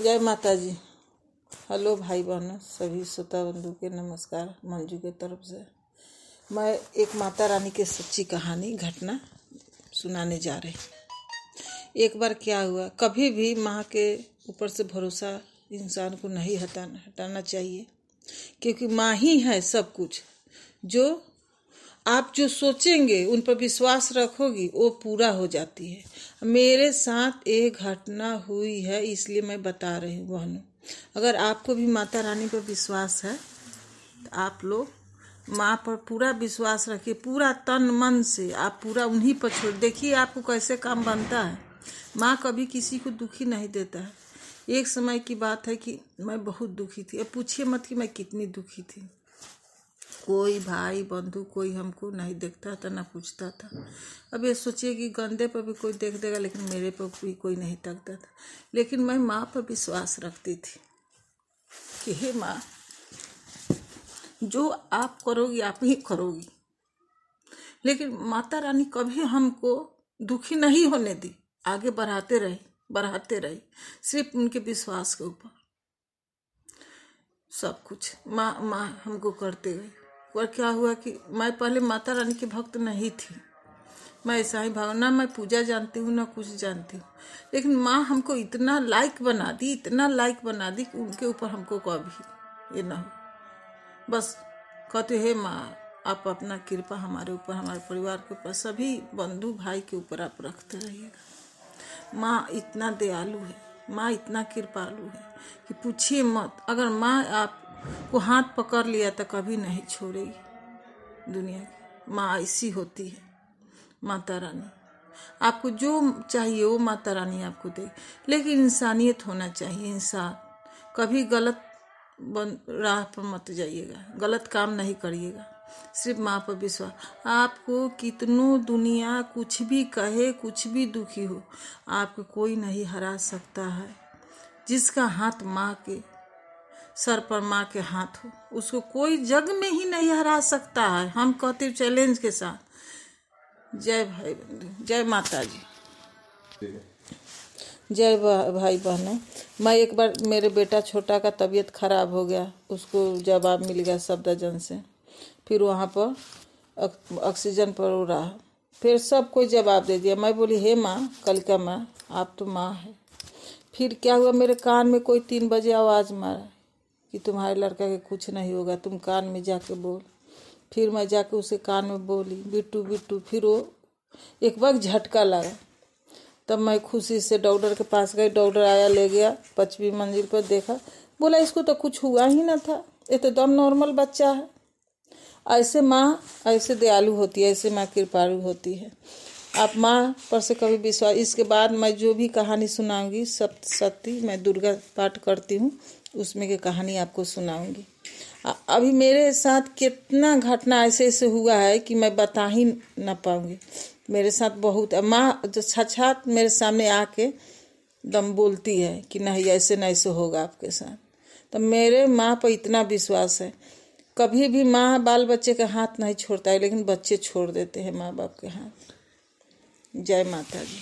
जय माता जी हेलो भाई बहनों, सभी श्रोता बंधु के नमस्कार, मंजू के तरफ़ से। मैं एक माता रानी की सच्ची कहानी, घटना सुनाने जा रही एक बार क्या हुआ, कभी भी माँ के ऊपर से भरोसा इंसान को नहीं हटाना हटाना चाहिए, क्योंकि माँ ही है सब कुछ, जो आप जो सोचेंगे, उन पर विश्वास रखोगी, वो पूरा हो जाती है। मेरे साथ एक घटना हुई है, इसलिए मैं बता रही हूँ, बहनों। अगर आपको भी माता रानी पर विश्वास है तो आप लोग माँ पर पूरा विश्वास रखिए, पूरा तन मन से, आप पूरा उन्हीं पर छोड़, देखिए आपको कैसे काम बनता है। माँ कभी किसी को दुखी नहीं देता है। एक समय की बात है कि मैं बहुत दुखी थी, अब पूछिए मत कि मैं कितनी दुखी थी। कोई भाई बंधु कोई हमको नहीं देखता था, ना पूछता था। अब ये सोचिए कि गंदे पर भी कोई देख देगा, लेकिन मेरे पर भी कोई नहीं तकता था। लेकिन मैं माँ पर विश्वास रखती थी कि हे माँ, जो आप करोगी, आप ही करोगी। लेकिन माता रानी कभी हमको दुखी नहीं होने दी। आगे बढ़ाते रहे बढ़ाते रहे, सिर्फ़ उनके विश्वास के ऊपर। सब कुछ माँ माँ हमको करते गए और क्या हुआ कि मैं पहले माता रानी की भक्त नहीं थी। मैं ऐसा ही भाव, ना मैं पूजा जानती हूँ, ना कुछ जानती हूँ। लेकिन माँ हमको इतना लाइक बना दी, इतना लाइक बना दी कि उनके ऊपर हमको कभी ये ना हो। बस कहते हे माँ, आप अपना कृपा हमारे ऊपर, हमारे परिवार के ऊपर, सभी बंधु भाई के ऊपर आप रखते रहिएगा। माँ इतना दयालु है, माँ इतना कृपालु है कि पूछिए मत, अगर माँ आप को हाथ पकड़ लिया तो कभी नहीं छोड़ेगी दुनिया की। माँ ऐसी होती है, माता रानी। आपको जो चाहिए, वो माता रानी आपको दे। लेकिन इंसानियत होना चाहिए, इंसान। कभी गलत बन, राह पर मत जाइएगा, गलत काम नहीं करिएगा। सिर्फ़ माँ पर विश्वास। आपको कितनों दुनिया कुछ भी कहे, कुछ भी दुखी हो, आपको कोई नहीं हरा सकता है। जिसका हाथ माँ के सर पर माँ के हाथ हो। उसको कोई जग में ही नहीं हरा सकता है। हम कहते चैलेंज के साथ। जय भाई बंधु जय माता जी जय भाई बहनों। मैं एक बार, मेरे बेटा छोटा का तबीयत खराब हो गया। उसको जवाब मिल गया सफदरजंग से। फिर वहाँ पर ऑक्सीजन पर रहा। फिर सब कोई जवाब दे दिया। मैं बोली, हे माँ, कल का माँ, आप तो माँ है। फिर क्या हुआ? मेरे कान में कोई तीन बजे आवाज़ मारा। कि तुम्हारे लड़का के कुछ नहीं होगा, तुम कान में जाके बोल। फिर मैं जाके उसे कान में बोली, बिट्टू बिट्टू। फिर वो एक वक्त झटका लगा। तब मैं खुशी से डॉक्टर के पास गई, डॉक्टर आया, ले गया पचवीं मंजिल पर देखा। बोला, इसको तो कुछ हुआ ही ना था, ये तो दम नॉर्मल बच्चा है। ऐसे माँ, ऐसे दयालु होती है, ऐसे माँ कृपालु होती है। आप माँ पर से कभी विश्वास इसके बाद मैं जो भी कहानी सुनाऊँगी सब सत्य मैं दुर्गा पाठ करती हूँ, उसमें की कहानी आपको सुनाऊँगी। अभी मेरे साथ कितना घटना ऐसे ऐसे हुआ है कि मैं बता ही ना पाऊँगी। मेरे साथ बहुत माँ जो छछात मेरे सामने आके दम बोलती है कि नहीं, ऐसे नहीं ऐसे होगा आपके साथ। तो मेरे माँ पर इतना विश्वास है। कभी भी माँ बाल बच्चे का हाथ नहीं छोड़ता है, लेकिन बच्चे छोड़ देते हैं माँ बाप के हाथ। जय माता जी